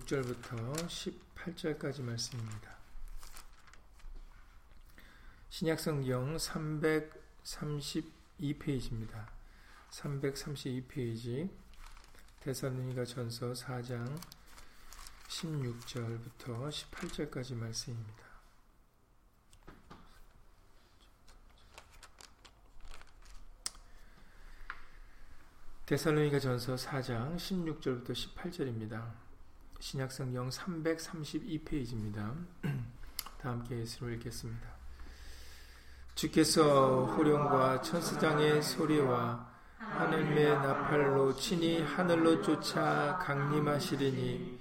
6절부터 18절까지 말씀입니다. 신약성경 332페이지입니다. 332페이지 대사로니가 전서 4장 16절부터 18절까지 말씀입니다. 데살로니가 전서 4장 16절부터 18절입니다. 신약성경 332페이지입니다. 다 함께 예수를 읽겠습니다. 주께서 호령과 천사장의 소리와 하늘의 나팔로 친히 하늘로 쫓아 강림하시리니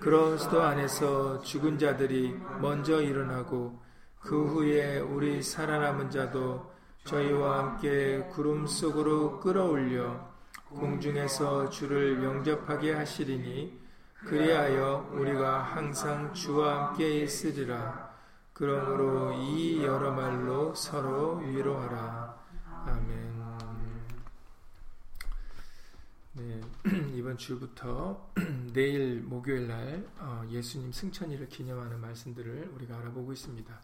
그런 수도 안에서 죽은 자들이 먼저 일어나고 그 후에 우리 살아남은 자도 저희와 함께 구름 속으로 끌어올려 공중에서 주를 영접하게 하시리니 그리하여 우리가 항상 주와 함께 있으리라. 그러므로 이 여러 말로 서로 위로하라. 아멘. 네, 이번 주부터 내일 목요일 날 어, 예수님 승천일을 기념하는 말씀들을 우리가 알아보고 있습니다.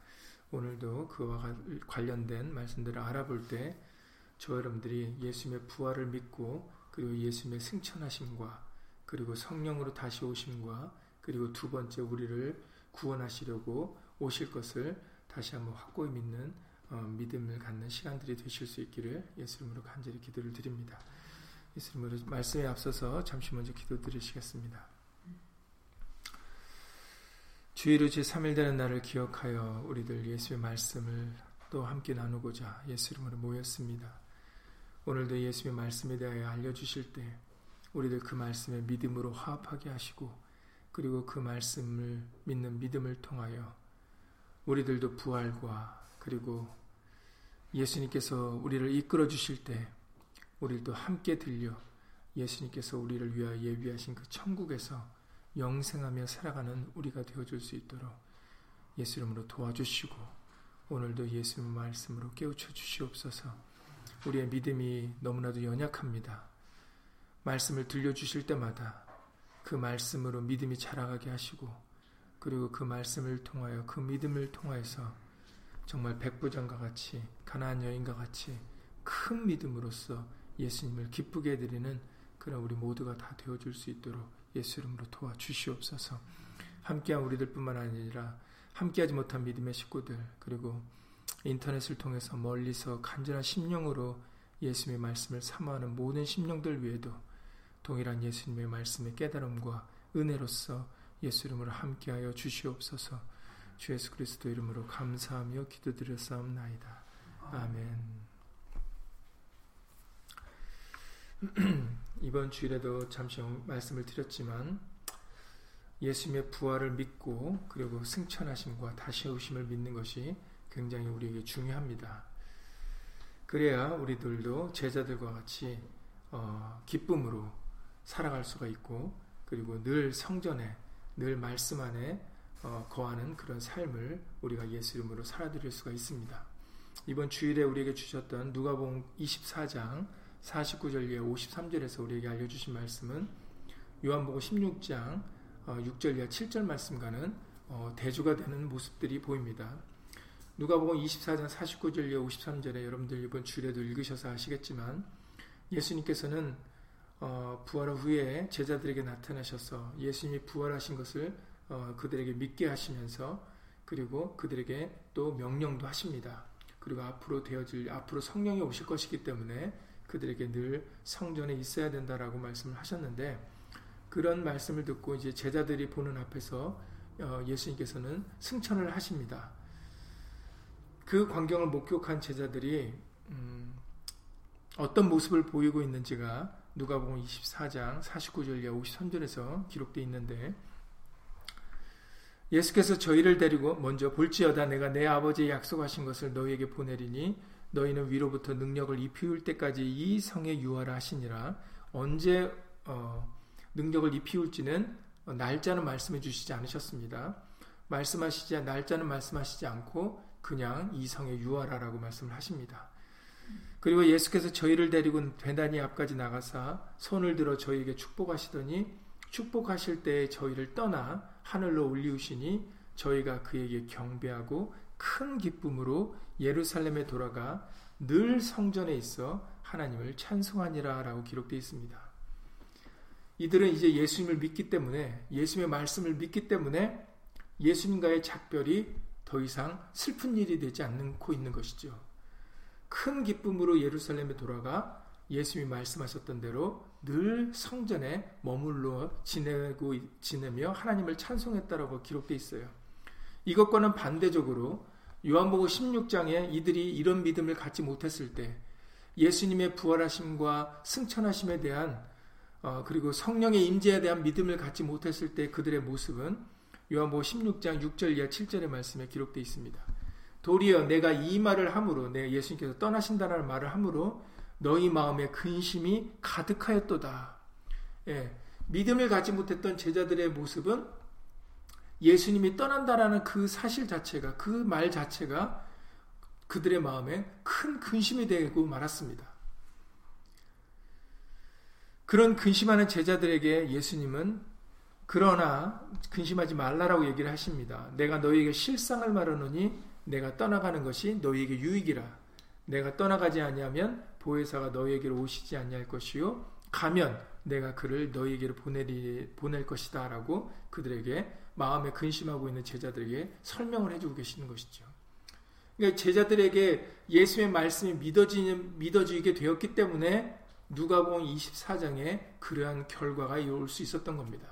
오늘도 그와 관련된 말씀들을 알아볼 때 저 여러분들이 예수님의 부활을 믿고 그리고 예수님의 승천하심과 그리고 성령으로 다시 오심과 그리고 두 번째 우리를 구원하시려고 오실 것을 다시 한번 확고히 믿는 어, 믿음을 갖는 시간들이 되실 수 있기를 예수님으로 간절히 기도를 드립니다. 예수님으로 말씀에 앞서서 잠시 먼저 기도 드리시겠습니다. 주일로 제3일 되는 날을 기억하여 우리들 예수의 말씀을 또 함께 나누고자 예수 이름으로 모였습니다. 오늘도 예수의 말씀에 대하여 알려주실 때 우리들 그 말씀에 믿음으로 화합하게 하시고 그리고 그 말씀을 믿는 믿음을 통하여 우리들도 부활과 그리고 예수님께서 우리를 이끌어 주실 때 우리도 함께 들려 예수님께서 우리를 위하여 예비하신 그 천국에서 영생하며 살아가는 우리가 되어줄 수 있도록 예수 이름으로 도와주시고 오늘도 예수님 말씀으로 깨우쳐 주시옵소서 우리의 믿음이 너무나도 연약합니다. 말씀을 들려주실 때마다 그 말씀으로 믿음이 자라가게 하시고 그리고 그 말씀을 통하여 그 믿음을 통하여서 정말 백부장과 같이 가나안 여인과 같이 큰 믿음으로써 예수님을 기쁘게 해드리는 그런 우리 모두가 다 되어줄 수 있도록 예수 이름으로 도와주시옵소서. 함께한 우리들뿐만 아니라 함께하지 못한 믿음의 식구들 그리고 인터넷을 통해서 멀리서 간절한 심령으로 예수님의 말씀을 사모하는 모든 심령들 위에도 동일한 예수님의 말씀의 깨달음과 은혜로서 예수 이름으로 함께하여 주시옵소서 주 예수 그리스도 이름으로 감사하며 기도드렸사옵나이다. 아멘 이번 주일에도 잠시 말씀을 드렸지만 예수님의 부활을 믿고 그리고 승천하심과 다시 오심을 믿는 것이 굉장히 우리에게 중요합니다. 그래야 우리들도 제자들과 같이 어, 기쁨으로 살아갈 수가 있고 그리고 늘 성전에 늘 말씀 안에 어, 거하는 그런 삶을 우리가 예수 이름으로 살아드릴 수가 있습니다. 이번 주일에 우리에게 주셨던 누가복음 24장 49절 이하 53절에서 우리에게 알려주신 말씀은 요한복음 16장 어, 6절 이하 7절 말씀과는 어, 대조가 되는 모습들이 보입니다. 누가복음 24장 49절 53절에 여러분들 이번 주일에도 읽으셔서 아시겠지만 예수님께서는 어, 부활 후에 제자들에게 나타나셔서 예수님이 부활하신 것을 어, 그들에게 믿게 하시면서 그리고 그들에게 또 명령도 하십니다. 그리고 앞으로 되어질 앞으로 성령이 오실 것이기 때문에 그들에게 늘 성전에 있어야 된다라고 말씀을 하셨는데 그런 말씀을 듣고 이제 제자들이 보는 앞에서 어, 예수님께서는 승천을 하십니다. 그 광경을 목격한 제자들이 음, 어떤 모습을 보이고 있는지가 누가복음 24장 49절 이하 53절에서 기록되어 있는데 예수께서 저희를 데리고 먼저 볼지어다 내가 내 아버지의 약속하신 것을 너희에게 보내리니 너희는 위로부터 능력을 입히울 때까지 이 성에 유하라 하시니라 언제 어, 능력을 입히울지는 날짜는 말씀해 주시지 않으셨습니다. 말씀하시지 날짜는 말씀하시지 않고 그냥 이성의 유아라라고 말씀을 하십니다. 그리고 예수께서 저희를 데리고 대단히 앞까지 나가사 손을 들어 저희에게 축복하시더니 축복하실 때 저희를 떠나 하늘로 올리우시니 저희가 그에게 경배하고 큰 기쁨으로 예루살렘에 돌아가 늘 성전에 있어 하나님을 찬송하니라 라고 기록되어 있습니다. 이들은 이제 예수님을 믿기 때문에 예수님의 말씀을 믿기 때문에 예수님과의 작별이 더 이상 슬픈 일이 되지 않고 있는 것이죠. 큰 기쁨으로 예루살렘에 돌아가 예수님이 말씀하셨던 대로 늘 성전에 머물러 지내고 지내며 하나님을 찬송했다라고 기록되어 있어요. 이것과는 반대적으로 요한복음 16장에 이들이 이런 믿음을 갖지 못했을 때 예수님의 부활하심과 승천하심에 대한 어, 그리고 성령의 임재에 대한 믿음을 갖지 못했을 때 그들의 모습은 요한복음 16장 6절 이하 7절의 말씀에 기록되어 있습니다. 도리어 내가 이 말을 함으로 내 예수님께서 떠나신다는 말을 함으로 너희 마음에 근심이 가득하였도다. 예, 믿음을 갖지 못했던 제자들의 모습은 예수님이 떠난다라는 그 사실 자체가 그 말 자체가 그들의 마음에 큰 근심이 되고 말았습니다. 그런 근심하는 제자들에게 예수님은 그러나 근심하지 말라라고 얘기를 하십니다. 내가 너희에게 실상을 말하노니 내가 떠나가는 것이 너희에게 유익이라. 내가 떠나가지 아니하면 보혜사가 너희에게로 오시지 아니할 것이요 가면 내가 그를 너희에게로 보내리, 보낼 것이다 라고 그들에게 마음에 근심하고 있는 제자들에게 설명을 해주고 계시는 것이죠. 그러니까 제자들에게 예수의 말씀이 믿어지는 믿어지게 되었기 때문에 누가복음 24장에 그러한 결과가 올 수 있었던 겁니다.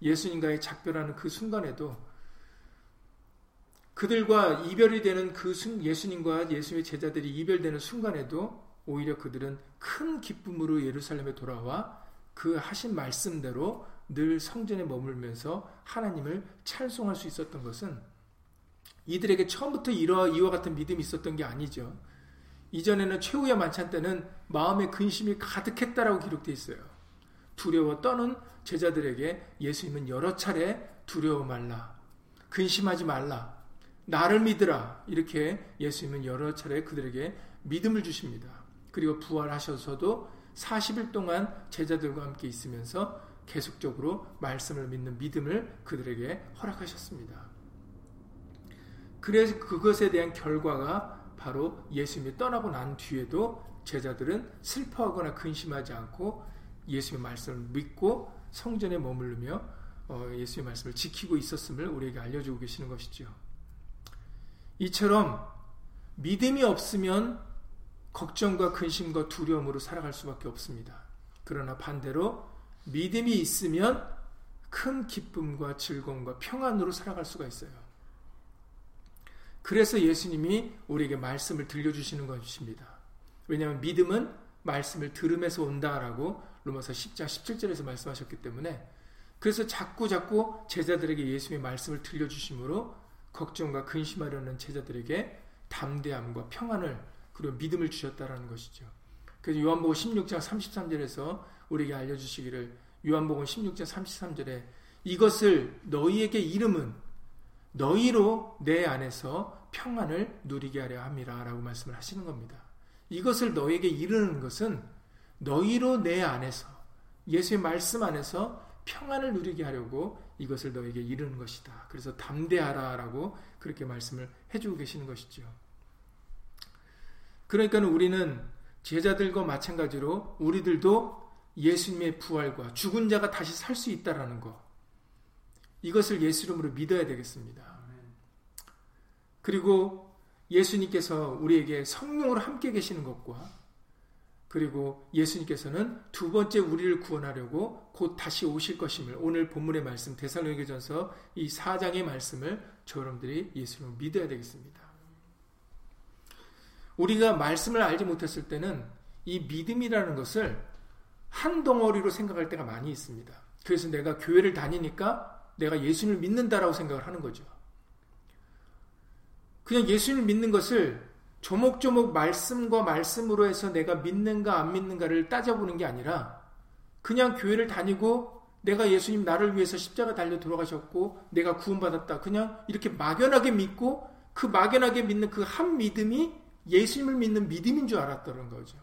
예수님과의 작별하는 그 순간에도 그들과 이별이 되는 그 순, 예수님과 예수의 제자들이 이별되는 순간에도 오히려 그들은 큰 기쁨으로 예루살렘에 돌아와 그 하신 말씀대로 늘 성전에 머물면서 하나님을 찬송할 수 있었던 것은 이들에게 처음부터 이와, 이와 같은 믿음이 있었던 게 아니죠. 이전에는 최후의 만찬 때는 마음의 근심이 가득했다라고 기록되어 있어요. 두려워 떠는 제자들에게 예수님은 여러 차례 두려워 말라. 근심하지 말라. 나를 믿으라. 이렇게 예수님은 여러 차례 그들에게 믿음을 주십니다. 그리고 부활하셔서도 40일 동안 제자들과 함께 있으면서 계속적으로 말씀을 믿는 믿음을 그들에게 허락하셨습니다. 그래서 그것에 대한 결과가 바로 예수님이 떠나고 난 뒤에도 제자들은 슬퍼하거나 근심하지 않고 예수님의 말씀을 믿고 성전에 머무르며 어, 예수의 말씀을 지키고 있었음을 우리에게 알려주고 계시는 것이죠. 이처럼 믿음이 없으면 걱정과 근심과 두려움으로 살아갈 수밖에 없습니다. 그러나 반대로 믿음이 있으면 큰 기쁨과 즐거움과 평안으로 살아갈 수가 있어요. 그래서 예수님이 우리에게 말씀을 들려주시는 것입니다. 왜냐하면 믿음은 말씀을 들음에서 온다라고 로마서 10장 17절에서 말씀하셨기 때문에 그래서 자꾸 자꾸 제자들에게 예수님의 말씀을 들려주심으로 걱정과 근심하려는 제자들에게 담대함과 평안을 그리고 믿음을 주셨다라는 것이죠. 그래서 요한복음 16장 33절에서 우리에게 알려주시기를 요한복음 16장 33절에 이것을 너희에게 이름은 너희로 내 안에서 평안을 누리게 하려 함이라 라고 말씀을 하시는 겁니다. 이것을 너에게 이르는 것은 너희로 내 안에서 예수의 말씀 안에서 평안을 누리게 하려고 이것을 너에게 이르는 것이다. 그래서 담대하라 라고 그렇게 말씀을 해주고 계시는 것이죠. 그러니까 우리는 제자들과 마찬가지로 우리들도 예수님의 부활과 죽은 자가 다시 살 수 있다라는 것. 이것을 예수 이름으로 믿어야 되겠습니다. 그리고 예수님께서 우리에게 성령으로 함께 계시는 것과 그리고 예수님께서는 두 번째 우리를 구원하려고 곧 다시 오실 것임을 오늘 본문의 말씀 대살로니가전서 이 4장의 말씀을 저 여러분들이 예수님을 믿어야 되겠습니다. 우리가 말씀을 알지 못했을 때는 이 믿음이라는 것을 한 덩어리로 생각할 때가 많이 있습니다. 그래서 내가 교회를 다니니까 내가 예수님을 믿는다라고 생각을 하는 거죠. 그냥 예수님을 믿는 것을 조목조목 말씀과 말씀으로 해서 내가 믿는가 안 믿는가를 따져보는 게 아니라 그냥 교회를 다니고 내가 예수님 나를 위해서 십자가 달려 돌아가셨고 내가 구원받았다. 그냥 이렇게 막연하게 믿고 그 막연하게 믿는 그 한 믿음이 예수님을 믿는 믿음인 줄 알았다는 거죠.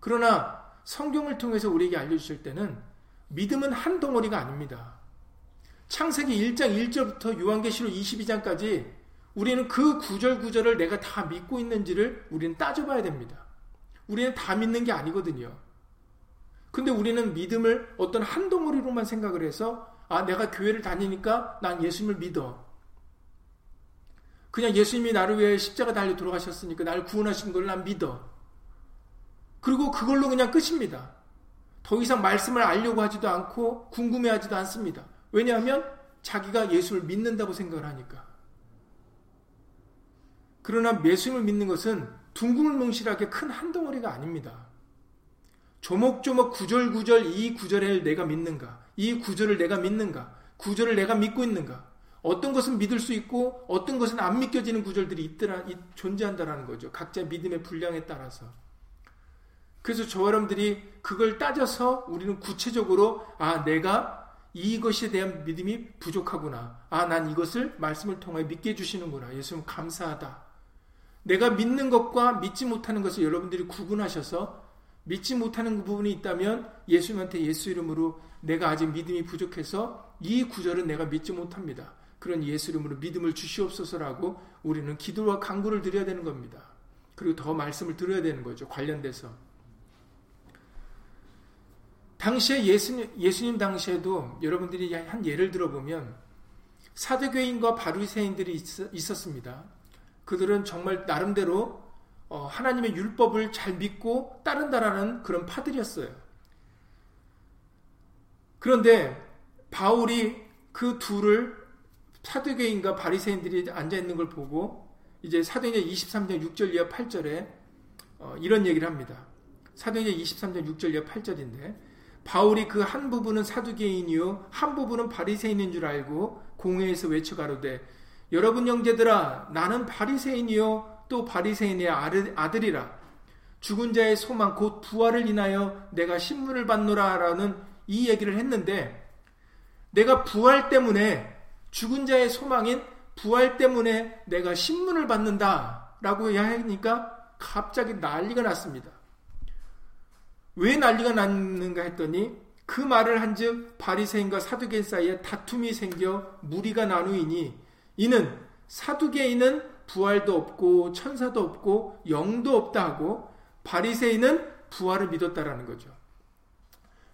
그러나 성경을 통해서 우리에게 알려주실 때는 믿음은 한 덩어리가 아닙니다. 창세기 1장 1절부터 요한계시록 22장까지 우리는 그 구절 구절을 내가 다 믿고 있는지를 우리는 따져봐야 됩니다. 우리는 다 믿는 게 아니거든요. 근데 우리는 믿음을 어떤 한 덩어리로만 생각을 해서 아 내가 교회를 다니니까 난 예수님을 믿어. 그냥 예수님이 나를 위해 십자가 달려 돌아가셨으니까 나를 구원하신 걸 난 믿어. 그리고 그걸로 그냥 끝입니다. 더 이상 말씀을 알려고 하지도 않고 궁금해하지도 않습니다. 왜냐하면 자기가 예수를 믿는다고 생각을 하니까. 그러나 예수님을 믿는 것은 둥글뭉실하게 큰 한 덩어리가 아닙니다. 조목조목 구절구절 이 구절을 내가 믿는가? 이 구절을 내가 믿는가? 구절을 내가 믿고 있는가? 어떤 것은 믿을 수 있고 어떤 것은 안 믿겨지는 구절들이 있더라, 존재한다라는 거죠. 각자 믿음의 분량에 따라서. 그래서 저 여러분들이 그걸 따져서 우리는 구체적으로 아 내가 이것에 대한 믿음이 부족하구나. 아 난 이것을 말씀을 통해 믿게 해 주시는구나. 예수님 감사하다. 내가 믿는 것과 믿지 못하는 것을 여러분들이 구분하셔서 믿지 못하는 부분이 있다면 예수님한테 예수 이름으로 내가 아직 믿음이 부족해서 이 구절은 내가 믿지 못합니다. 그런 예수 이름으로 믿음을 주시옵소서라고 우리는 기도와 간구를 드려야 되는 겁니다. 그리고 더 말씀을 들어야 되는 거죠. 관련돼서. 당시에 예수님, 예수님 당시에도 여러분들이 한 예를 들어보면 사두교인과 바리새인들이 있었습니다. 그들은 정말 나름대로 어, 하나님의 율법을 잘 믿고 따른다라는 그런 파들이었어요. 그런데 바울이 그 둘을 사두개인과 바리새인들이 앉아 있는 걸 보고 이제 사도행전 23장 6절 이하 8절에 어, 이런 얘기를 합니다. 사도행전 23장 6절 이하 8절인데 바울이 그 한 부분은 사두개인이요 한 부분은 바리새인인 줄 알고 공회에서 외쳐 가로되 여러분 형제들아 나는 바리새인이요 또 바리새인의 아들이라 죽은 자의 소망 곧 부활을 인하여 내가 신문을 받노라라는 이 얘기를 했는데 내가 부활 때문에 죽은 자의 소망인 부활 때문에 내가 신문을 받는다라고 하니까 갑자기 난리가 났습니다. 왜 난리가 났는가 했더니 그 말을 한즉 바리새인과 사두개인 사이에 다툼이 생겨 무리가 나누이니 이는 사두개인은 부활도 없고 천사도 없고 영도 없다 하고 바리새인은 부활을 믿었다라는 거죠.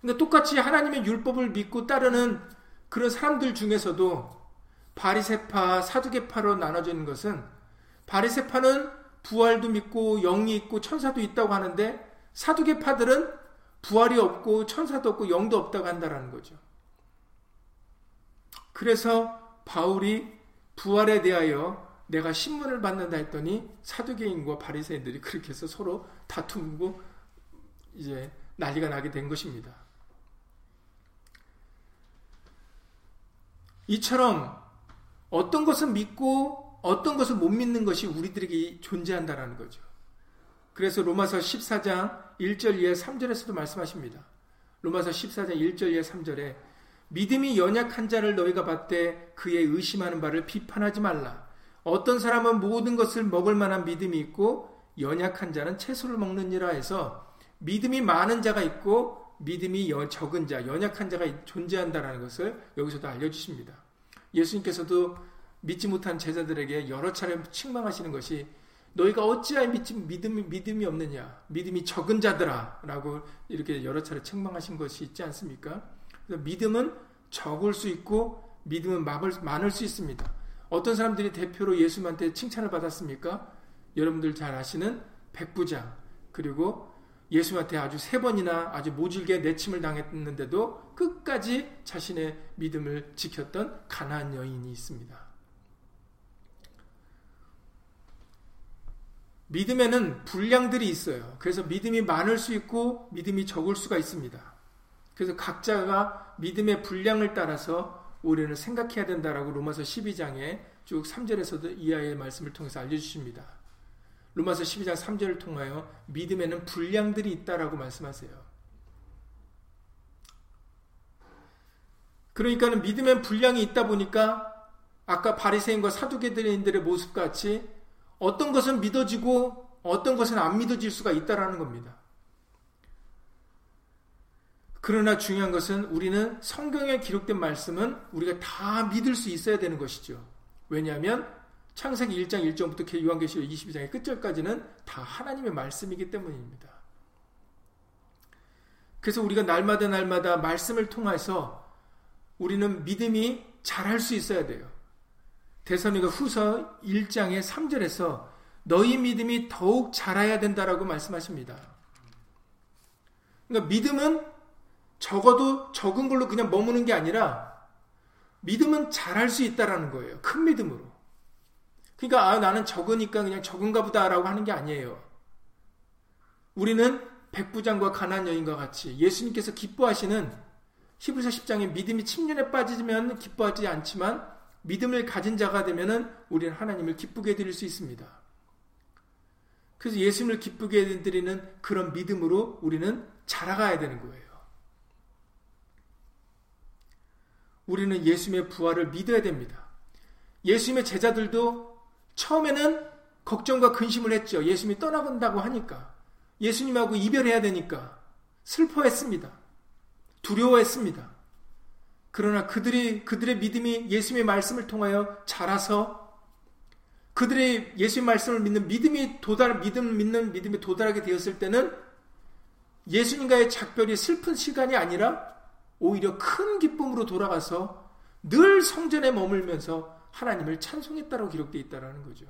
근데 똑같이 하나님의 율법을 믿고 따르는 그런 사람들 중에서도 바리새파, 사두개파로 나눠지는 것은 바리새파는 부활도 믿고 영이 있고 천사도 있다고 하는데 사두개파들은 부활이 없고 천사도 없고 영도 없다고 한다라는 거죠. 그래서 바울이 부활에 대하여 내가 신문을 받는다 했더니 사두개인과 바리새인들이 그렇게 해서 서로 다투고 이제 난리가 나게 된 것입니다. 이처럼 어떤 것은 믿고 어떤 것은 못 믿는 것이 우리들에게 존재한다라는 거죠. 그래서 로마서 14장 1절 이하 3절에서도 말씀하십니다. 로마서 14장 1절 이하 3절에 믿음이 연약한 자를 너희가 봤되 그의 의심하는 바를 비판하지 말라. 어떤 사람은 모든 것을 먹을 만한 믿음이 있고 연약한 자는 채소를 먹느니라 해서 믿음이 많은 자가 있고 믿음이 적은 자, 연약한 자가 존재한다는 것을 여기서도 알려주십니다. 예수님께서도 믿지 못한 제자들에게 여러 차례 책망하시는 것이 너희가 어찌하여 믿지, 믿음이, 믿음이 없느냐? 믿음이 적은 자들아. 라고 이렇게 여러 차례 책망하신 것이 있지 않습니까? 믿음은 적을 수 있고 믿음은 많을 수 있습니다. 어떤 사람들이 대표로 예수님한테 칭찬을 받았습니까? 여러분들 잘 아시는 백부장 그리고 예수한테 아주 세 번이나 아주 모질게 내침을 당했는데도 끝까지 자신의 믿음을 지켰던 가난안 여인이 있습니다. 믿음에는 분량들이 있어요. 그래서 믿음이 많을 수 있고 믿음이 적을 수가 있습니다. 그래서 각자가 믿음의 분량을 따라서 우리는 생각해야 된다라고 로마서 12장에 쭉 3절에서도 이하의 말씀을 통해서 알려주십니다. 로마서 12장 3절을 통하여 믿음에는 분량들이 있다라고 말씀하세요. 그러니까는 믿음엔 분량이 있다 보니까 아까 바리새인과 사두개들의 모습 같이 어떤 것은 믿어지고 어떤 것은 안 믿어질 수가 있다라는 겁니다. 그러나 중요한 것은 우리는 성경에 기록된 말씀은 우리가 다 믿을 수 있어야 되는 것이죠. 왜냐하면 창세기 1장 1절부터 요한계시록 22장의 끝절까지는 다 하나님의 말씀이기 때문입니다. 그래서 우리가 날마다 날마다 말씀을 통해서 우리는 믿음이 잘할 수 있어야 돼요. 대선이가 후서 1장의 3절에서 너희 믿음이 더욱 자라야 된다라고 말씀하십니다. 그러니까 믿음은 적어도 적은 걸로 그냥 머무는 게 아니라 믿음은 잘할 수 있다라는 거예요. 큰 믿음으로. 그러니까 아 나는 적으니까 그냥 적은가 보다라고 하는 게 아니에요. 우리는 백부장과 가난 여인과 같이 예수님께서 기뻐하시는 히브리서 10장에 믿음이 침륜에 빠지면 기뻐하지 않지만 믿음을 가진 자가 되면은 우리는 하나님을 기쁘게 드릴 수 있습니다. 그래서 예수님을 기쁘게 드리는 그런 믿음으로 우리는 자라가야 되는 거예요. 우리는 예수님의 부활을 믿어야 됩니다. 예수님의 제자들도 처음에는 걱정과 근심을 했죠. 예수님이 떠나간다고 하니까. 예수님하고 이별해야 되니까. 슬퍼했습니다. 두려워했습니다. 그러나 그들이, 그들의 믿음이 예수님의 말씀을 통하여 자라서 그들의 예수의 말씀을 믿는 믿음이 도달, 믿음 믿는 믿음이 도달하게 되었을 때는 예수님과의 작별이 슬픈 시간이 아니라 오히려 큰 기쁨으로 돌아가서 늘 성전에 머물면서 하나님을 찬송했다고 기록되어 있다는 거죠.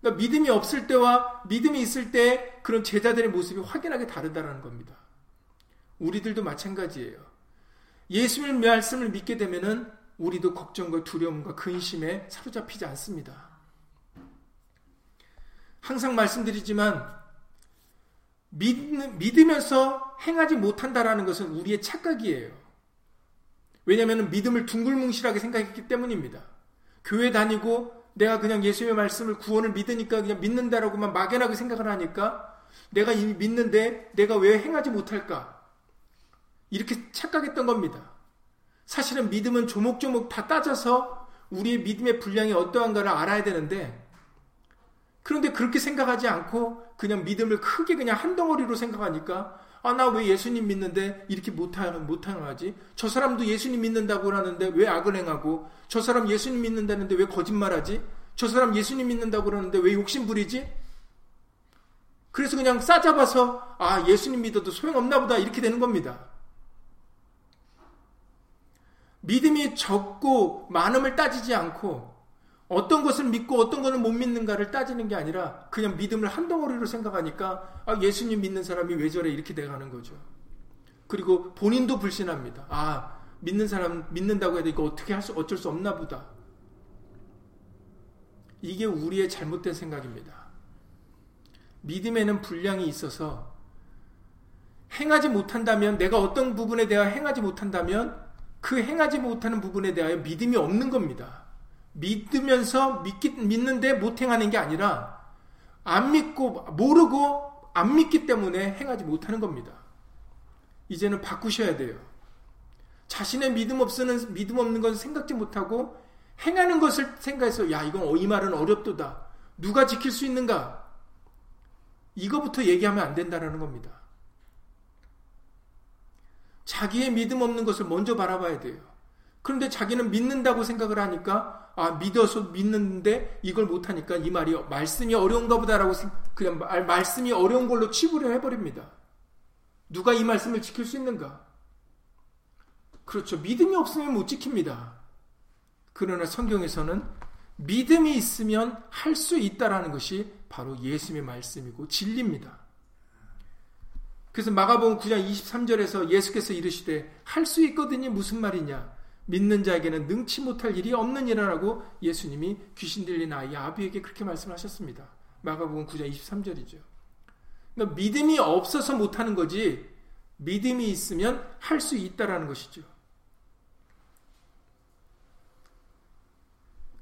그러니까 믿음이 없을 때와 믿음이 있을 때 그런 제자들의 모습이 확연하게 다르다는 겁니다. 우리들도 마찬가지예요. 예수님 말씀을 믿게 되면은 우리도 걱정과 두려움과 근심에 사로잡히지 않습니다. 항상 말씀드리지만 믿, 으면서 행하지 못한다라는 것은 우리의 착각이에요. 왜냐하면 믿음을 둥글뭉실하게 생각했기 때문입니다. 교회 다니고 내가 그냥 예수의 말씀을 구원을 믿으니까 그냥 믿는다라고만 막연하게 생각을 하니까 내가 이미 믿는데 내가 왜 행하지 못할까? 이렇게 착각했던 겁니다. 사실은 믿음은 조목조목 다 따져서 우리의 믿음의 분량이 어떠한가를 알아야 되는데 그런데 그렇게 생각하지 않고 그냥 믿음을 크게 그냥 한 덩어리로 생각하니까 아, 나 왜 예수님 믿는데 이렇게 못하는, 못하지? 저 사람도 예수님 믿는다고 하는데 왜 악을 행하고? 저 사람 예수님 믿는다는데 왜 거짓말하지? 저 사람 예수님 믿는다고 그러는데 왜 욕심 부리지? 그래서 그냥 싸잡아서, 아, 예수님 믿어도 소용없나 보다. 이렇게 되는 겁니다. 믿음이 적고 많음을 따지지 않고 어떤 것을 믿고 어떤 것을 못 믿는가를 따지는 게 아니라 그냥 믿음을 한 덩어리로 생각하니까 아, 예수님 믿는 사람이 왜 저래 이렇게 돼가는 거죠. 그리고 본인도 불신합니다. 아 믿는 사람 믿는다고 해도 이거 어떻게 할 수 어쩔 수 없나 보다. 이게 우리의 잘못된 생각입니다. 믿음에는 분량이 있어서 행하지 못한다면 내가 어떤 부분에 대하여 행하지 못한다면 그 행하지 못하는 부분에 대하여 믿음이 없는 겁니다. 믿으면서 믿기, 믿는데 못 행하는 게 아니라 안 믿고 모르고 안 믿기 때문에 행하지 못하는 겁니다. 이제는 바꾸셔야 돼요. 자신의 믿음 없는 믿음 없는 건 생각지 못하고 행하는 것을 생각해서 야 이건 이 말은 어렵도다. 누가 지킬 수 있는가? 이거부터 얘기하면 안 된다라는 겁니다. 자기의 믿음 없는 것을 먼저 바라봐야 돼요. 그런데 자기는 믿는다고 생각을 하니까 아 믿어서 믿는데 이걸 못하니까 이 말이 말씀이 어려운가 보다라고 그냥 말, 말씀이 어려운 걸로 치부려 해버립니다. 누가 이 말씀을 지킬 수 있는가? 그렇죠. 믿음이 없으면 못 지킵니다. 그러나 성경에서는 믿음이 있으면 할 수 있다라는 것이 바로 예수님의 말씀이고 진리입니다. 그래서 마가복음 9장 23절에서 예수께서 이르시되 할 수 있거든요. 무슨 말이냐? 믿는 자에게는 능치 못할 일이 없는 이라라고 예수님이 귀신 들린 아이 아비에게 그렇게 말씀하셨습니다. 마가복음 9장 23절이죠. 그러니까 믿음이 없어서 못하는 거지 믿음이 있으면 할 수 있다라는 것이죠.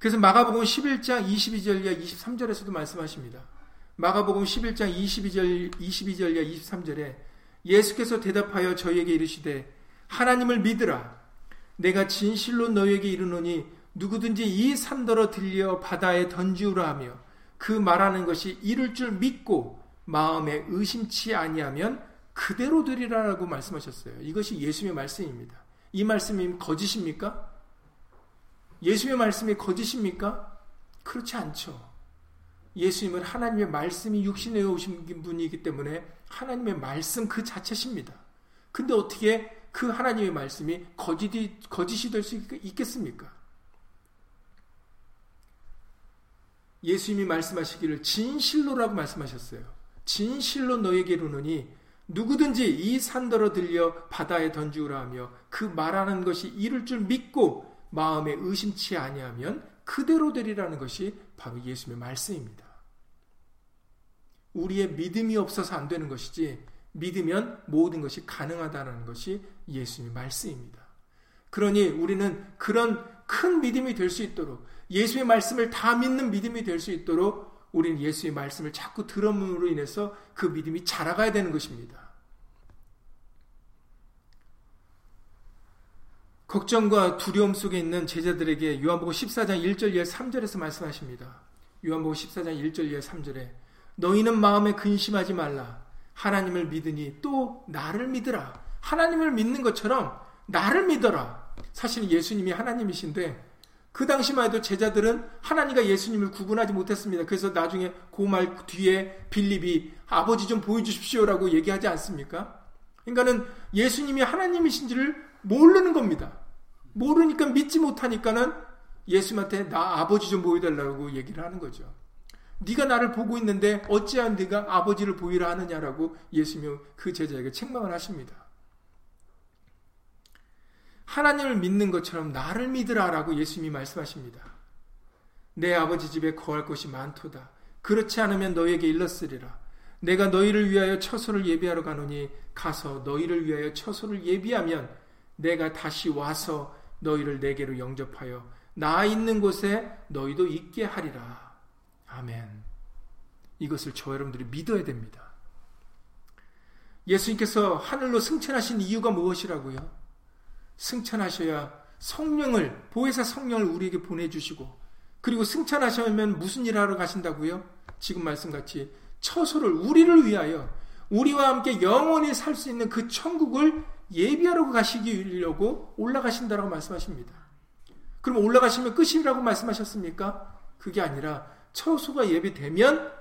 그래서 마가복음 11장 22절과 23절에서도 말씀하십니다. 마가복음 11장 22절 22절과 23절에 예수께서 대답하여 저희에게 이르시되 하나님을 믿으라 내가 진실로 너에게 이르노니 누구든지 이 산더러 들려 바다에 던지우라 하며 그 말하는 것이 이룰 줄 믿고 마음에 의심치 아니하면 그대로 되리라라고 말씀하셨어요. 이것이 예수님의 말씀입니다. 이 말씀이 거짓입니까? 예수님의 말씀이 거짓입니까? 그렇지 않죠. 예수님은 하나님의 말씀이 육신에 오신 분이기 때문에 하나님의 말씀 그 자체십니다. 근데 어떻게 그 하나님의 말씀이 거짓이, 거짓이 될 수 있겠습니까? 예수님이 말씀하시기를 진실로라고 말씀하셨어요. 진실로 너에게 이르노니 누구든지 이 산더러 들려 바다에 던지우라 하며 그 말하는 것이 이룰 줄 믿고 마음에 의심치 아니하면 그대로 되리라는 것이 바로 예수님의 말씀입니다. 우리의 믿음이 없어서 안 되는 것이지 믿으면 모든 것이 가능하다는 것이 예수님의 말씀입니다. 그러니 우리는 그런 큰 믿음이 될 수 있도록 예수의 말씀을 다 믿는 믿음이 될 수 있도록 우리는 예수의 말씀을 자꾸 들음으로 인해서 그 믿음이 자라가야 되는 것입니다. 걱정과 두려움 속에 있는 제자들에게 요한복음 14장 1절 이하 3절에서 말씀하십니다. 요한복음 14장 1절 이하 3절에 너희는 마음에 근심하지 말라. 하나님을 믿으니 또 나를 믿으라. 하나님을 믿는 것처럼 나를 믿어라. 사실 예수님이 하나님이신데 그 당시만 해도 제자들은 하나님과 예수님을 구분하지 못했습니다. 그래서 나중에 그말 뒤에 빌립이 아버지 좀 보여주십시오라고 얘기하지 않습니까? 그러니까는 예수님이 하나님이신지를 모르는 겁니다. 모르니까 믿지 못하니까는 예수님한테 나 아버지 좀 보여달라고 얘기를 하는 거죠. 네가 나를 보고 있는데 어찌한 네가 아버지를 보이라 하느냐라고 예수님이 그 제자에게 책망을 하십니다. 하나님을 믿는 것처럼 나를 믿으라라고 예수님이 말씀하십니다. 내 아버지 집에 거할 곳이 많도다. 그렇지 않으면 너에게 일렀으리라. 내가 너희를 위하여 처소를 예비하러 가노니 가서 너희를 위하여 처소를 예비하면 내가 다시 와서 너희를 내게로 영접하여 나 있는 곳에 너희도 있게 하리라. 아멘. 이것을 저 여러분들이 믿어야 됩니다. 예수님께서 하늘로 승천하신 이유가 무엇이라고요? 승천하셔야 성령을 보혜사 성령을 우리에게 보내주시고 그리고 승천하시면 무슨 일 하러 가신다고요? 지금 말씀같이 처소를 우리를 위하여 우리와 함께 영원히 살 수 있는 그 천국을 예비하러 가시려고 올라가신다라고 말씀하십니다. 그럼 올라가시면 끝이라고 말씀하셨습니까? 그게 아니라 처소가 예비되면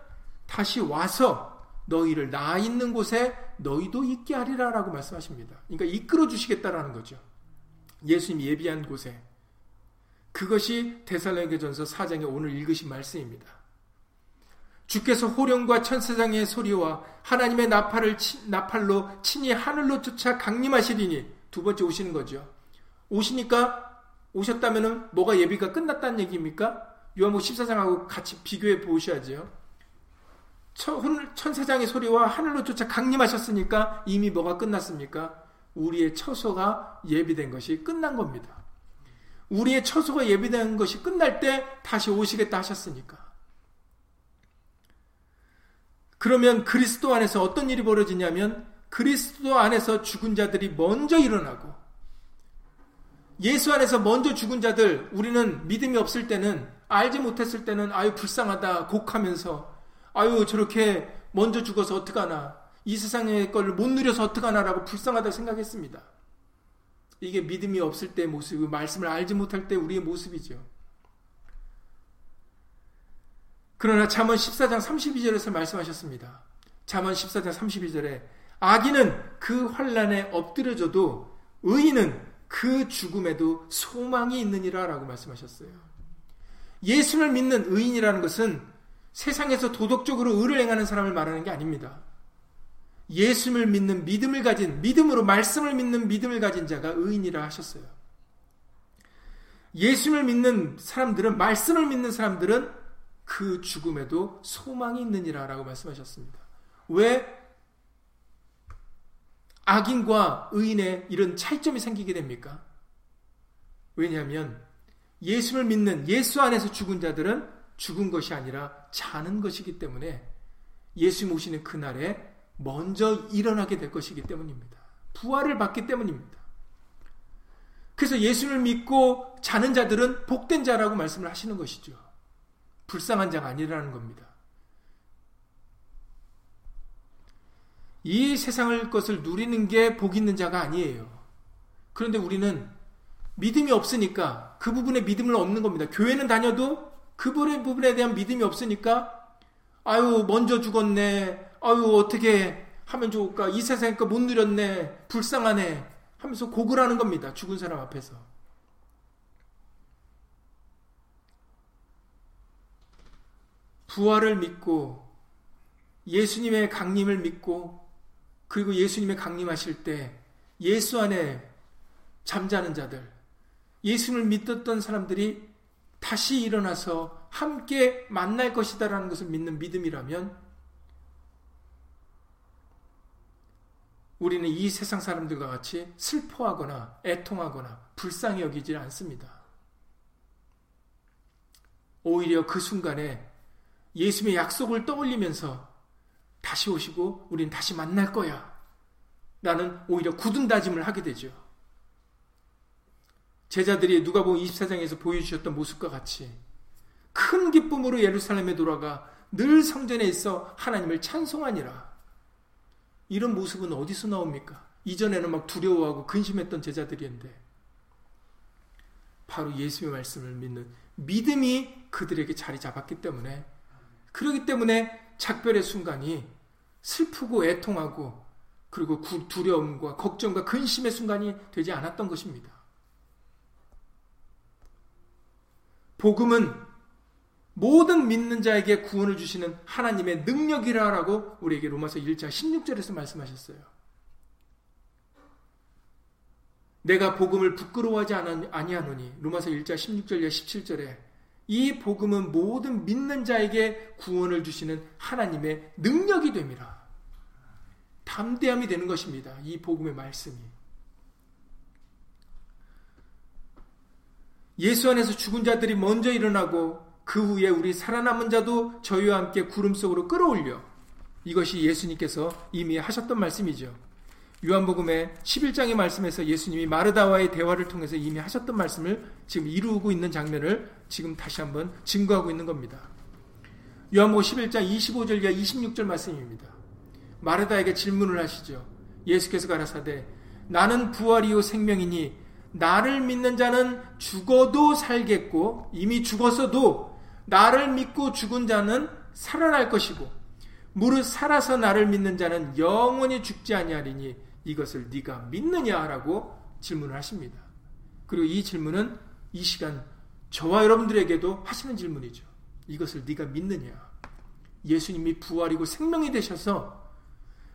다시 와서 너희를 나 있는 곳에 너희도 있게 하리라 라고 말씀하십니다. 그러니까 이끌어 주시겠다라는 거죠. 예수님 예비한 곳에 그것이 데살로니가 전서 4장에 오늘 읽으신 말씀입니다. 주께서 호령과 천사장의 소리와 하나님의 나팔을 나팔로 친히 하늘로 쫓아 강림하시리니 두 번째 오시는 거죠. 오시니까 오셨다면은 뭐가 예비가 끝났다는 얘기입니까? 요한복 14장하고 같이 비교해 보셔야죠. 천사장의 소리와 하늘로 쫓아 강림하셨으니까 이미 뭐가 끝났습니까? 우리의 처소가 예비된 것이 끝난 겁니다. 우리의 처소가 예비된 것이 끝날 때 다시 오시겠다 하셨으니까. 그러면 그리스도 안에서 어떤 일이 벌어지냐면 그리스도 안에서 죽은 자들이 먼저 일어나고 예수 안에서 먼저 죽은 자들 우리는 믿음이 없을 때는 알지 못했을 때는 아유 불쌍하다 곡하면서 아유 저렇게 먼저 죽어서 어떡하나 이 세상의 걸 못 누려서 어떡하나라고 불쌍하다 생각했습니다. 이게 믿음이 없을 때 모습, 말씀을 알지 못할 때 우리의 모습이죠. 그러나 잠언 14장 32절에서 말씀하셨습니다. 잠언 14장 32절에 악인은 그 환란에 엎드려져도 의인은 그 죽음에도 소망이 있느니라 라고 말씀하셨어요. 예수를 믿는 의인이라는 것은 세상에서 도덕적으로 의를 행하는 사람을 말하는 게 아닙니다. 예수를 믿는 믿음을 가진 믿음으로 말씀을 믿는 믿음을 가진 자가 의인이라 하셨어요. 예수를 믿는 사람들은 말씀을 믿는 사람들은 그 죽음에도 소망이 있느니라라고 말씀하셨습니다. 왜 악인과 의인의 이런 차이점이 생기게 됩니까? 왜냐하면 예수를 믿는 예수 안에서 죽은 자들은 죽은 것이 아니라 자는 것이기 때문에 예수 모시는 그날에 먼저 일어나게 될 것이기 때문입니다. 부활을 받기 때문입니다. 그래서 예수를 믿고 자는 자들은 복된 자라고 말씀을 하시는 것이죠. 불쌍한 자가 아니라는 겁니다. 이 세상을 것을 누리는 게 복 있는 자가 아니에요. 그런데 우리는 믿음이 없으니까 그 부분에 믿음을 없는 겁니다. 교회는 다녀도 그 부분에 대한 믿음이 없으니까 아유 먼저 죽었네. 아유 어떻게 하면 좋을까? 이 세상에 못 누렸네. 불쌍하네. 하면서 고글 하는 겁니다. 죽은 사람 앞에서. 부활을 믿고 예수님의 강림을 믿고 그리고 예수님의 강림하실 때 예수 안에 잠자는 자들, 예수를 믿었던 사람들이 다시 일어나서 함께 만날 것이다라는 것을 믿는 믿음이라면 우리는 이 세상 사람들과 같이 슬퍼하거나 애통하거나 불쌍히 여기지 않습니다. 오히려 그 순간에 예수님의 약속을 떠올리면서 다시 오시고 우리는 다시 만날 거야. 라는 오히려 굳은 다짐을 하게 되죠. 제자들이 누가복음 24장에서 보여주셨던 모습과 같이 큰 기쁨으로 예루살렘에 돌아가 늘 성전에 있어 하나님을 찬송하니라. 이런 모습은 어디서 나옵니까? 이전에는 막 두려워하고 근심했던 제자들이었는데 바로 예수의 말씀을 믿는 믿음이 그들에게 자리 잡았기 때문에 그러기 때문에 작별의 순간이 슬프고 애통하고 그리고 두려움과 걱정과 근심의 순간이 되지 않았던 것입니다. 복음은 모든 믿는 자에게 구원을 주시는 하나님의 능력이라라고 우리에게 로마서 1장 16절에서 말씀하셨어요. 내가 복음을 부끄러워하지 아니하노니 로마서 1장 16절과 17절에 이 복음은 모든 믿는 자에게 구원을 주시는 하나님의 능력이 됩니다. 담대함이 되는 것입니다. 이 복음의 말씀이. 예수 안에서 죽은 자들이 먼저 일어나고 그 후에 우리 살아남은 자도 저희와 함께 구름 속으로 끌어올려 이것이 예수님께서 이미 하셨던 말씀이죠. 요한복음의 11장의 말씀에서 예수님이 마르다와의 대화를 통해서 이미 하셨던 말씀을 지금 이루고 있는 장면을 지금 다시 한번 증거하고 있는 겁니다. 요한복음 11장 25절과 26절 말씀입니다. 마르다에게 질문을 하시죠. 예수께서 가라사대 나는 부활이요 생명이니 나를 믿는 자는 죽어도 살겠고 이미 죽었어도 나를 믿고 죽은 자는 살아날 것이고 무릇 살아서 나를 믿는 자는 영원히 죽지 아니하리니 이것을 네가 믿느냐라고 질문을 하십니다. 그리고 이 질문은 이 시간 저와 여러분들에게도 하시는 질문이죠. 이것을 네가 믿느냐? 예수님이 부활이고 생명이 되셔서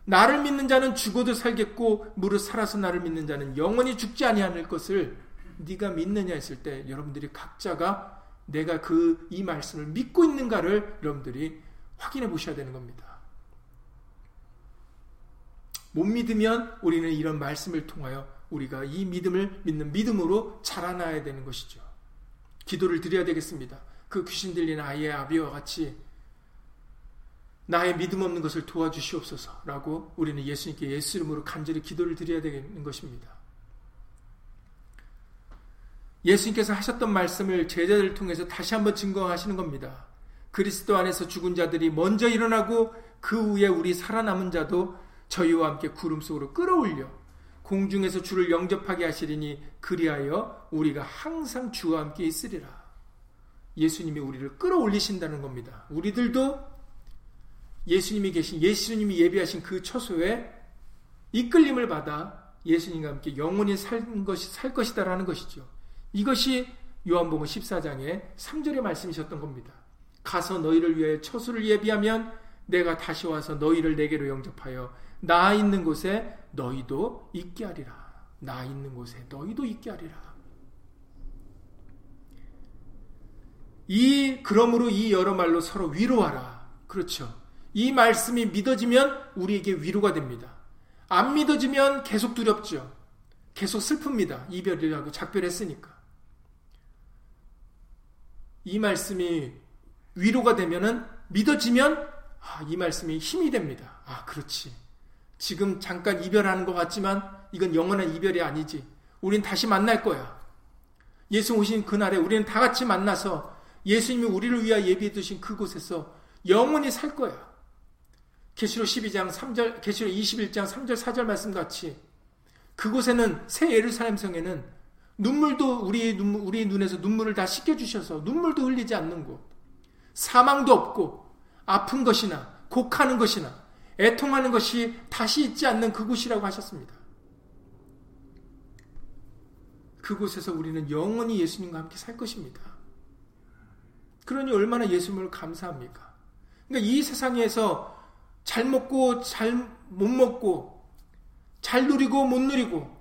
나를 믿는 자는 죽어도 살겠고 무릇 살아서 나를 믿는 자는 영원히 죽지 아니하는 것을 네가 믿느냐 했을 때 여러분들이 각자가 내가 그 이 말씀을 믿고 있는가를 여러분들이 확인해 보셔야 되는 겁니다. 못 믿으면 우리는 이런 말씀을 통하여 우리가 이 믿음을 믿는 믿음으로 자라나야 되는 것이죠. 기도를 드려야 되겠습니다. 그 귀신 들린 아이의 아비와 같이 나의 믿음 없는 것을 도와주시옵소서라고 우리는 예수님께 예수 이름으로 간절히 기도를 드려야 되는 것입니다. 예수님께서 하셨던 말씀을 제자들을 통해서 다시 한번 증거하시는 겁니다. 그리스도 안에서 죽은 자들이 먼저 일어나고 그 후에 우리 살아남은 자도 저희와 함께 구름 속으로 끌어올려 공중에서 주를 영접하게 하시리니 그리하여 우리가 항상 주와 함께 있으리라. 예수님이 우리를 끌어올리신다는 겁니다. 우리들도 예수님이 계신 예수님이 예비하신 그 처소에 이끌림을 받아 예수님과 함께 영원히 살 것이 살 것이다라는 것이죠. 이것이 요한복음 14장의 3절의 말씀이셨던 겁니다. 가서 너희를 위해 처소를 예비하면 내가 다시 와서 너희를 내게로 영접하여 나 있는 곳에 너희도 있게 하리라. 나 있는 곳에 너희도 있게 하리라. 이 그러므로 이 여러 말로 서로 위로하라. 그렇죠. 이 말씀이 믿어지면 우리에게 위로가 됩니다. 안 믿어지면 계속 두렵죠. 계속 슬픕니다. 이별이라고 작별했으니까. 이 말씀이 위로가 되면은 믿어지면 아, 이 말씀이 힘이 됩니다. 아, 그렇지. 지금 잠깐 이별하는 것 같지만 이건 영원한 이별이 아니지. 우린 다시 만날 거야. 예수 오신 그날에 우리는 다 같이 만나서 예수님이 우리를 위하여 예비해 두신 그곳에서 영원히 살 거야. 계시록 12장 3절 계시록 21장 3절 4절 말씀 같이 그곳에는 새 예루살렘 성에는 눈물도 우리 눈 우리 눈에서 눈물을 다 씻겨 주셔서 눈물도 흘리지 않는 곳 사망도 없고 아픈 것이나 곡하는 것이나 애통하는 것이 다시 있지 않는 그곳이라고 하셨습니다. 그곳에서 우리는 영원히 예수님과 함께 살 것입니다. 그러니 얼마나 예수님을 감사합니까? 그러니까 이 세상에서 잘 먹고 잘 못 먹고 잘 누리고 못 누리고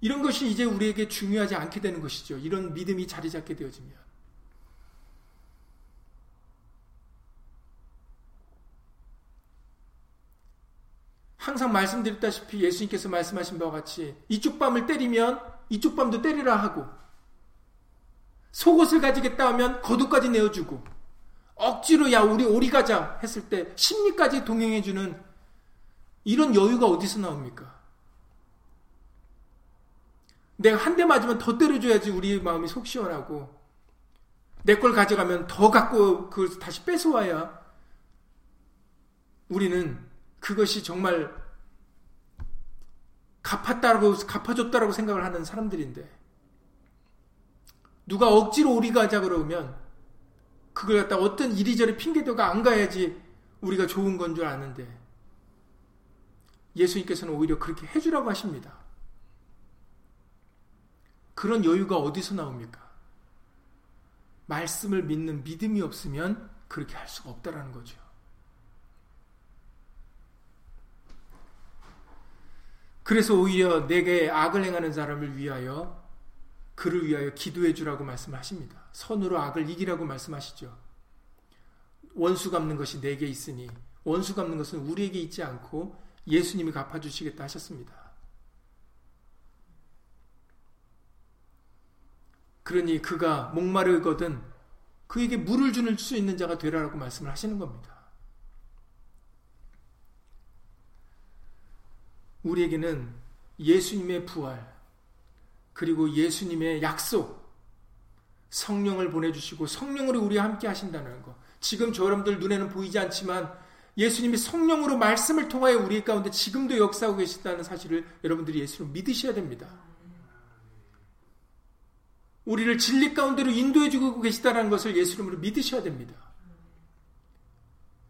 이런 것이 이제 우리에게 중요하지 않게 되는 것이죠. 이런 믿음이 자리 잡게 되어지면. 항상 말씀드렸다시피 예수님께서 말씀하신 바와 같이 이쪽 밤을 때리면 이쪽 밤도 때리라 하고 속옷을 가지겠다 하면 겉옷까지 내어주고 억지로 야 우리 오리 가자 했을 때 심리까지 동행해 주는 이런 여유가 어디서 나옵니까? 내가 한 대 맞으면 더 때려줘야지 우리 마음이 속 시원하고 내 걸 가져가면 더 갖고 그걸 다시 뺏어와야 우리는 그것이 정말 갚았다라고 갚아줬다라고 생각을 하는 사람들인데 누가 억지로 우리 가자 그러면 그걸 갖다 어떤 이리저리 핑계대가 안 가야지 우리가 좋은 건 줄 아는데 예수님께서는 오히려 그렇게 해주라고 하십니다. 그런 여유가 어디서 나옵니까? 말씀을 믿는 믿음이 없으면 그렇게 할 수가 없다라는 거죠. 그래서 오히려 내게 악을 행하는 사람을 위하여 그를 위하여 기도해 주라고 말씀하십니다. 선으로 악을 이기라고 말씀하시죠. 원수 갚는 것이 내게 있으니 원수 갚는 것은 우리에게 있지 않고 예수님이 갚아 주시겠다 하셨습니다. 그러니 그가 목마르거든 그에게 물을 줄수 있는 자가 되라라고 말씀을 하시는 겁니다. 우리에게는 예수님의 부활, 그리고 예수님의 약속, 성령을 보내주시고 성령으로 우리와 함께 하신다는 것. 지금 저 여러분들 눈에는 보이지 않지만 예수님이 성령으로 말씀을 통하여 우리 가운데 지금도 역사하고 계시다는 사실을 여러분들이 예수를 믿으셔야 됩니다. 우리를 진리 가운데로 인도해 주고 계시다는 것을 예수님으로 믿으셔야 됩니다.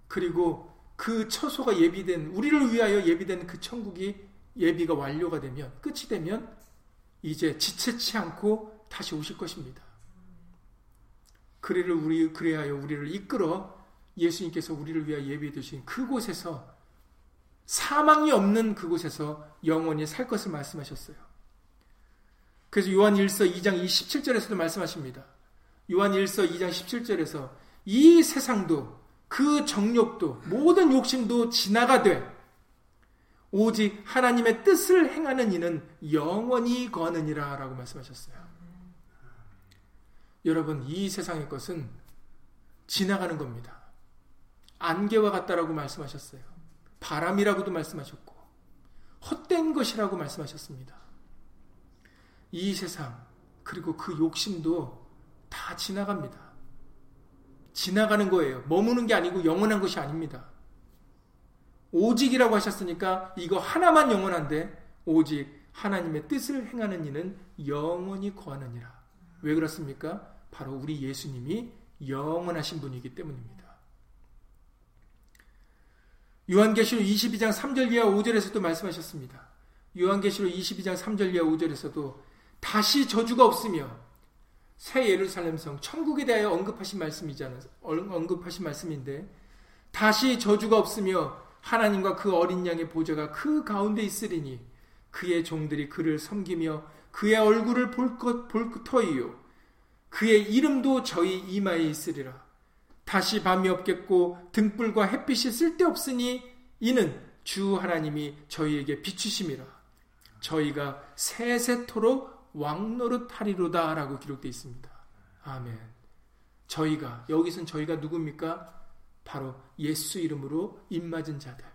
그리고 그 처소가 예비된 우리를 위하여 예비된 그 천국이 예비가 완료가 되면 끝이 되면 이제 지체치 않고 다시 오실 것입니다. 그래를 우리 그래하여 우리를 이끌어 예수님께서 우리를 위하여 예비해 두신 그곳에서 사망이 없는 그곳에서 영원히 살 것을 말씀하셨어요. 그래서 요한 1서 2장 27절에서도 말씀하십니다. 요한 1서 2장 17절에서 이 세상도 그 정욕도 모든 욕심도 지나가되 오직 하나님의 뜻을 행하는 이는 영원히 거하느니라 라고 말씀하셨어요. 여러분, 이 세상의 것은 지나가는 겁니다. 안개와 같다라고 말씀하셨어요. 바람이라고도 말씀하셨고, 헛된 것이라고 말씀하셨습니다. 이 세상, 그리고 그 욕심도 다 지나갑니다. 지나가는 거예요. 머무는 게 아니고 영원한 것이 아닙니다. 오직이라고 하셨으니까 이거 하나만 영원한데 오직 하나님의 뜻을 행하는 이는 영원히 거하느니라. 왜 그렇습니까? 바로 우리 예수님이 영원하신 분이기 때문입니다. 요한계시록 22장 3절 이하 5절에서도 말씀하셨습니다. 요한계시록 22장 3절 이하 5절에서도 다시 저주가 없으며 새 예루살렘 성 천국에 대하여 언급하신 말씀이잖아요. 언급하신 말씀인데 다시 저주가 없으며 하나님과 그 어린 양의 보좌가 그 가운데 있으리니 그의 종들이 그를 섬기며 그의 얼굴을 볼 것 볼 터이요 그의 이름도 저희 이마에 있으리라 다시 밤이 없겠고 등불과 햇빛이 쓸데없으니 이는 주 하나님이 저희에게 비추심이라 저희가 세세토록 왕노릇하리로다 라고 기록되어 있습니다. 아멘. 저희가 여기선 저희가 누굽니까? 바로 예수 이름으로 입맞은 자들.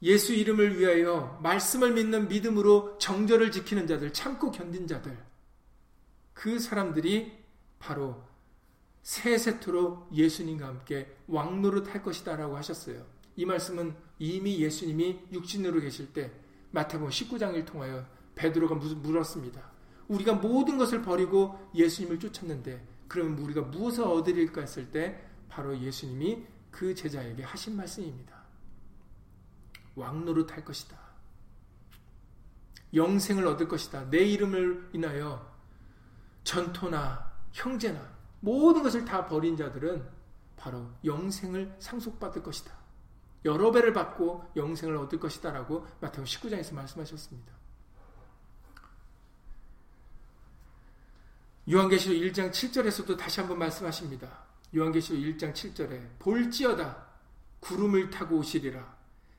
예수 이름을 위하여 말씀을 믿는 믿음으로 정절을 지키는 자들, 참고 견딘 자들. 그 사람들이 바로 세 세트로 예수님과 함께 왕노릇 할 것이다라고 하셨어요. 이 말씀은 이미 예수님이 육신으로 계실 때 마태복음 19장을 통하여 베드로가 물었습니다. 우리가 모든 것을 버리고 예수님을 쫓았는데 그러면 우리가 무엇을 얻으릴까 했을 때 바로 예수님이 그 제자에게 하신 말씀입니다. 왕노릇 할 것이다. 영생을 얻을 것이다. 내 이름을 인하여 전토나 형제나 모든 것을 다 버린 자들은 바로 영생을 상속받을 것이다. 여러 배를 받고 영생을 얻을 것이다. 라고 마태복 19장에서 말씀하셨습니다. 요한계시록 1장 7절에서도 다시 한번 말씀하십니다. 요한계시록 1장 7절에 볼지어다 구름을 타고 오시리라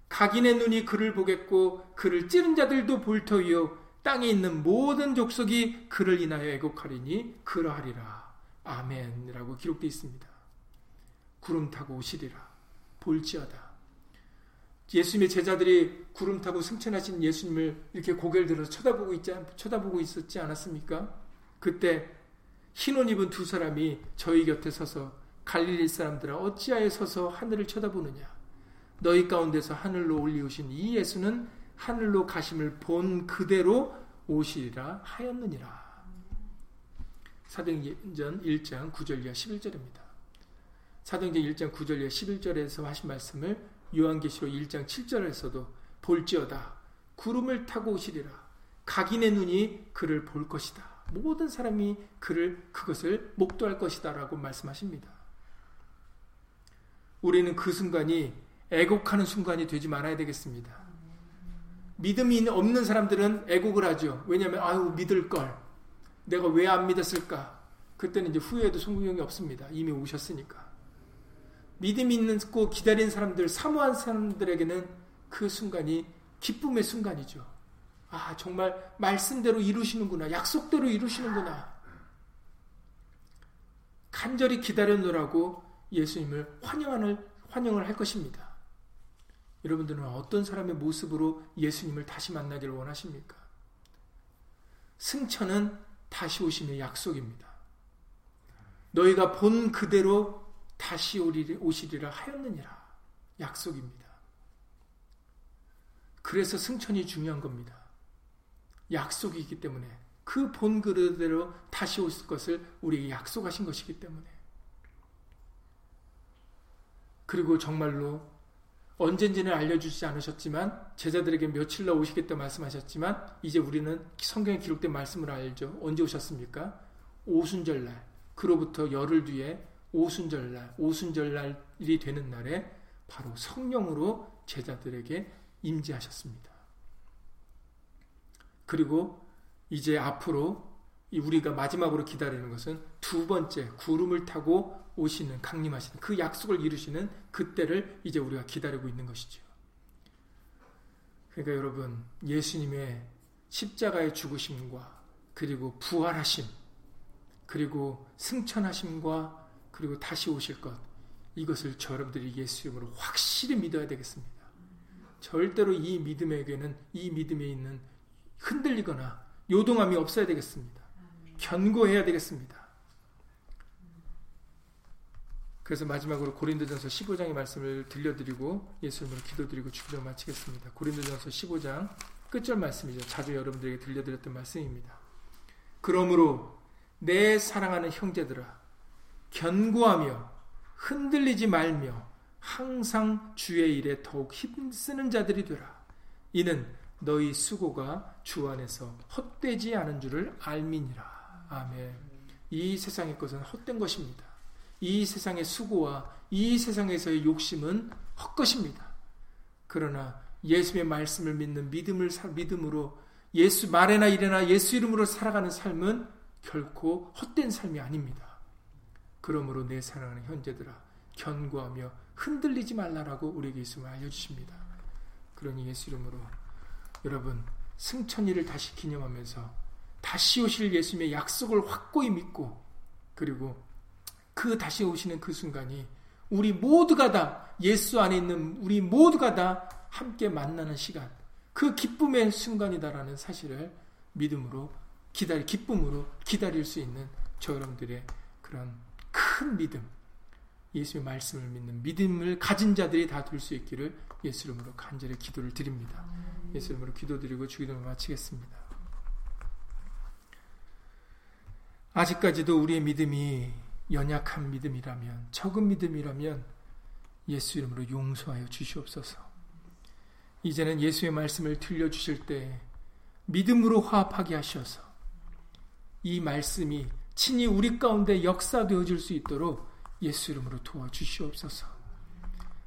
각인의 눈이 그를 보겠고 그를 찌른 자들도 볼 터이요 땅에 있는 모든 족속이 그를 인하여 애곡하리니 그러하리라 아멘이라고 기록되어 있습니다. 구름 타고 오시리라 볼지어다 예수님의 제자들이 구름 타고 승천하신 예수님을 이렇게 고개를 들어서 쳐다보고 있지 쳐다보고 있었지 않았습니까? 그때 흰옷 입은 두 사람이 저희 곁에 서서 갈릴리 사람들아 어찌하여 서서 하늘을 쳐다보느냐 너희 가운데서 하늘로 올리우신 이 예수는 하늘로 가심을 본 그대로 오시리라 하였느니라. 사도행전 1장 9절 이하 11절입니다. 사도행전 1장 9절 이하 11절에서 하신 말씀을 요한계시록 1장 7절에서도 볼지어다 구름을 타고 오시리라 각인의 눈이 그를 볼 것이다. 모든 사람이 그를 그것을 목도할 것이다라고 말씀하십니다. 우리는 그 순간이 애곡하는 순간이 되지 말아야 되겠습니다. 믿음이 없는 사람들은 애곡을 하죠. 왜냐하면 아유 믿을 걸 내가 왜 안 믿었을까? 그때는 이제 후회도 소용이 없습니다. 이미 오셨으니까. 믿음이 있는 고 기다린 사람들, 사모한 사람들에게는 그 순간이 기쁨의 순간이죠. 아 정말 말씀대로 이루시는구나, 약속대로 이루시는구나. 간절히 기다려놓으라고 예수님을 환영하는 환영을 할 것입니다. 여러분들은 어떤 사람의 모습으로 예수님을 다시 만나기를 원하십니까? 승천은 다시 오심의 약속입니다. 너희가 본 그대로 다시 오시리라 하였느니라. 약속입니다. 그래서 승천이 중요한 겁니다. 약속이기 때문에 그 본 그대로 다시 오실 것을 우리에게 약속하신 것이기 때문에 그리고 정말로 언젠지는 알려주지 않으셨지만 제자들에게 며칠 나 오시겠다 말씀하셨지만 이제 우리는 성경에 기록된 말씀을 알죠. 언제 오셨습니까? 오순절날 그로부터 열흘 뒤에 오순절날 오순절날이 되는 날에 바로 성령으로 제자들에게 임재하셨습니다. 그리고 이제 앞으로 우리가 마지막으로 기다리는 것은 두 번째 구름을 타고 오시는 강림하시는 그 약속을 이루시는 그때를 이제 우리가 기다리고 있는 것이죠. 그러니까 여러분 예수님의 십자가의 죽으심과 그리고 부활하심 그리고 승천하심과 그리고 다시 오실 것 이것을 저 여러분들이 예수 이름으로 확실히 믿어야 되겠습니다. 절대로 이 믿음에게는 이 믿음에 있는 흔들리거나 요동함이 없어야 되겠습니다. 견고해야 되겠습니다. 그래서 마지막으로 고린도전서 15장의 말씀을 들려드리고 예수님으로 기도드리고 주기도 마치겠습니다. 고린도전서 15장 끝절 말씀이죠. 자주 여러분들에게 들려드렸던 말씀입니다. 그러므로 내 사랑하는 형제들아 견고하며 흔들리지 말며 항상 주의 일에 더욱 힘쓰는 자들이 되라. 이는 너희 수고가 주 안에서 헛되지 않은 줄을 알미니라. 아멘. 이 세상의 것은 헛된 것입니다. 이 세상의 수고와 이 세상에서의 욕심은 헛것입니다. 그러나 예수의 말씀을 믿는 믿음을 믿음으로 예수 말에나 이래나 예수 이름으로 살아가는 삶은 결코 헛된 삶이 아닙니다. 그러므로 내 사랑하는 현재들아 견고하며 흔들리지 말라라고 우리에게 예수를 알려주십니다. 그러니 예수 이름으로 여러분 승천일을 다시 기념하면서 다시 오실 예수님의 약속을 확고히 믿고 그리고 그 다시 오시는 그 순간이 우리 모두가 다 예수 안에 있는 우리 모두가 다 함께 만나는 시간 그 기쁨의 순간이다라는 사실을 믿음으로 기다리 기쁨으로 기다릴 수 있는 저 여러분들의 그런 큰 믿음, 예수의 말씀을 믿는 믿음을 가진 자들이 다 될 수 있기를 예수 이름으로 간절히 기도를 드립니다. 예수 이름으로 기도드리고 주기도를 마치겠습니다. 아직까지도 우리의 믿음이 연약한 믿음이라면, 적은 믿음이라면 예수 이름으로 용서하여 주시옵소서. 이제는 예수의 말씀을 들려주실 때 믿음으로 화합하게 하셔서 이 말씀이 친히 우리 가운데 역사되어질 수 있도록 예수 이름으로 도와주시옵소서.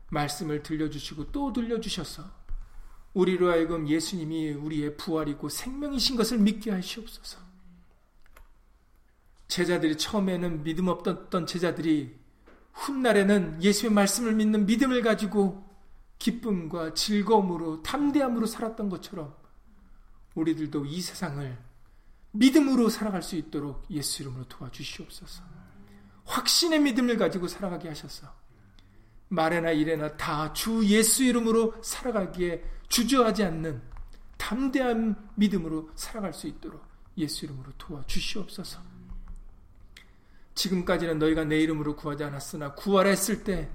말씀을 들려주시고 또 들려주셔서 우리로 하여금 예수님이 우리의 부활이고 생명이신 것을 믿게 하시옵소서. 제자들이 처음에는 믿음 없던 제자들이 훗날에는 예수의 말씀을 믿는 믿음을 가지고 기쁨과 즐거움으로 담대함으로 살았던 것처럼 우리들도 이 세상을 믿음으로 살아갈 수 있도록 예수 이름으로 도와주시옵소서. 확신의 믿음을 가지고 살아가게 하셔서 말에나 일에나 다 주 예수 이름으로 살아가기에 주저하지 않는 담대한 믿음으로 살아갈 수 있도록 예수 이름으로 도와주시옵소서. 지금까지는 너희가 내 이름으로 구하지 않았으나 구하라 했을 때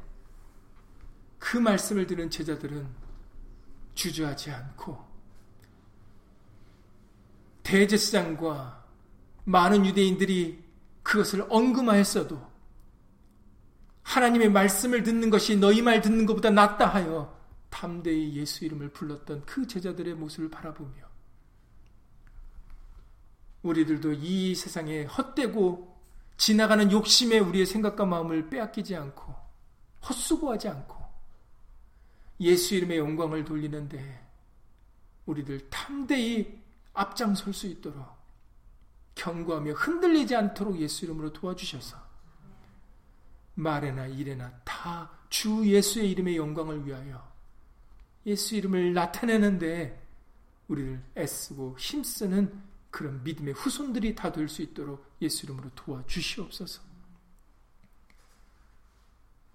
그 말씀을 들은 제자들은 주저하지 않고 대제사장과 많은 유대인들이 그것을 언금하였어도 하나님의 말씀을 듣는 것이 너희 말 듣는 것보다 낫다 하여 담대히 예수 이름을 불렀던 그 제자들의 모습을 바라보며 우리들도 이 세상에 헛되고 지나가는 욕심에 우리의 생각과 마음을 빼앗기지 않고 헛수고하지 않고 예수 이름의 영광을 돌리는데 우리들 탐대히 앞장설 수 있도록 경고하며 흔들리지 않도록 예수 이름으로 도와주셔서 말에나 일에나 다 주 예수의 이름의 영광을 위하여 예수 이름을 나타내는데 우리를 애쓰고 힘쓰는 그런 믿음의 후손들이 다 될 수 있도록 예수 이름으로 도와주시옵소서.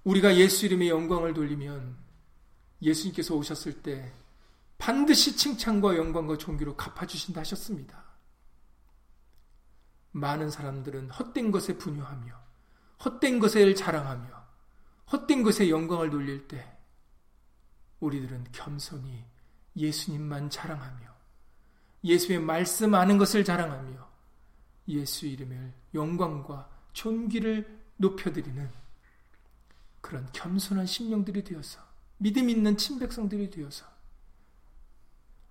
우리가 예수 이름의 영광을 돌리면 예수님께서 오셨을 때 반드시 칭찬과 영광과 존귀로 갚아주신다 하셨습니다. 많은 사람들은 헛된 것에 분유하며 헛된 것에 자랑하며 헛된 것에 영광을 돌릴 때 우리들은 겸손히 예수님만 자랑하며 예수의 말씀 아는 것을 자랑하며 예수 이름을 영광과 존귀를 높여드리는 그런 겸손한 심령들이 되어서 믿음 있는 친백성들이 되어서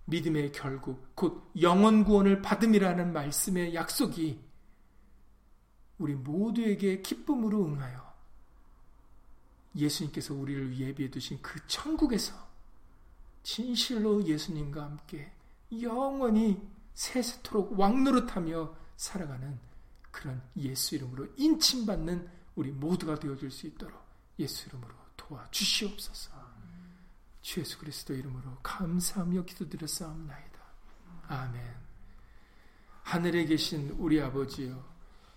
믿음의 결국 곧 영원 구원을 받음이라는 말씀의 약속이 우리 모두에게 기쁨으로 응하여 예수님께서 우리를 예비해 두신 그 천국에서 진실로 예수님과 함께 영원히 세세토록 왕노릇하며 살아가는 그런 예수 이름으로 인침받는 우리 모두가 되어줄 수 있도록 예수 이름으로 도와주시옵소서. 주 예수 그리스도 이름으로 감사하며 기도드렸사옵나이다. 아멘. 하늘에 계신 우리 아버지여,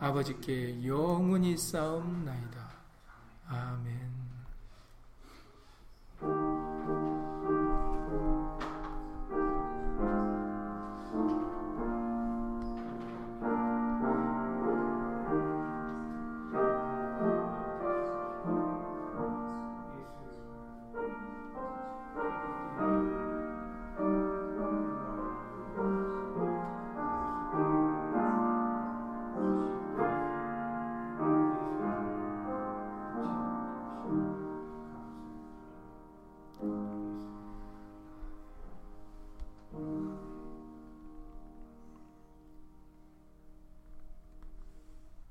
아버지께 영원히 쌓옵나이다. 아멘.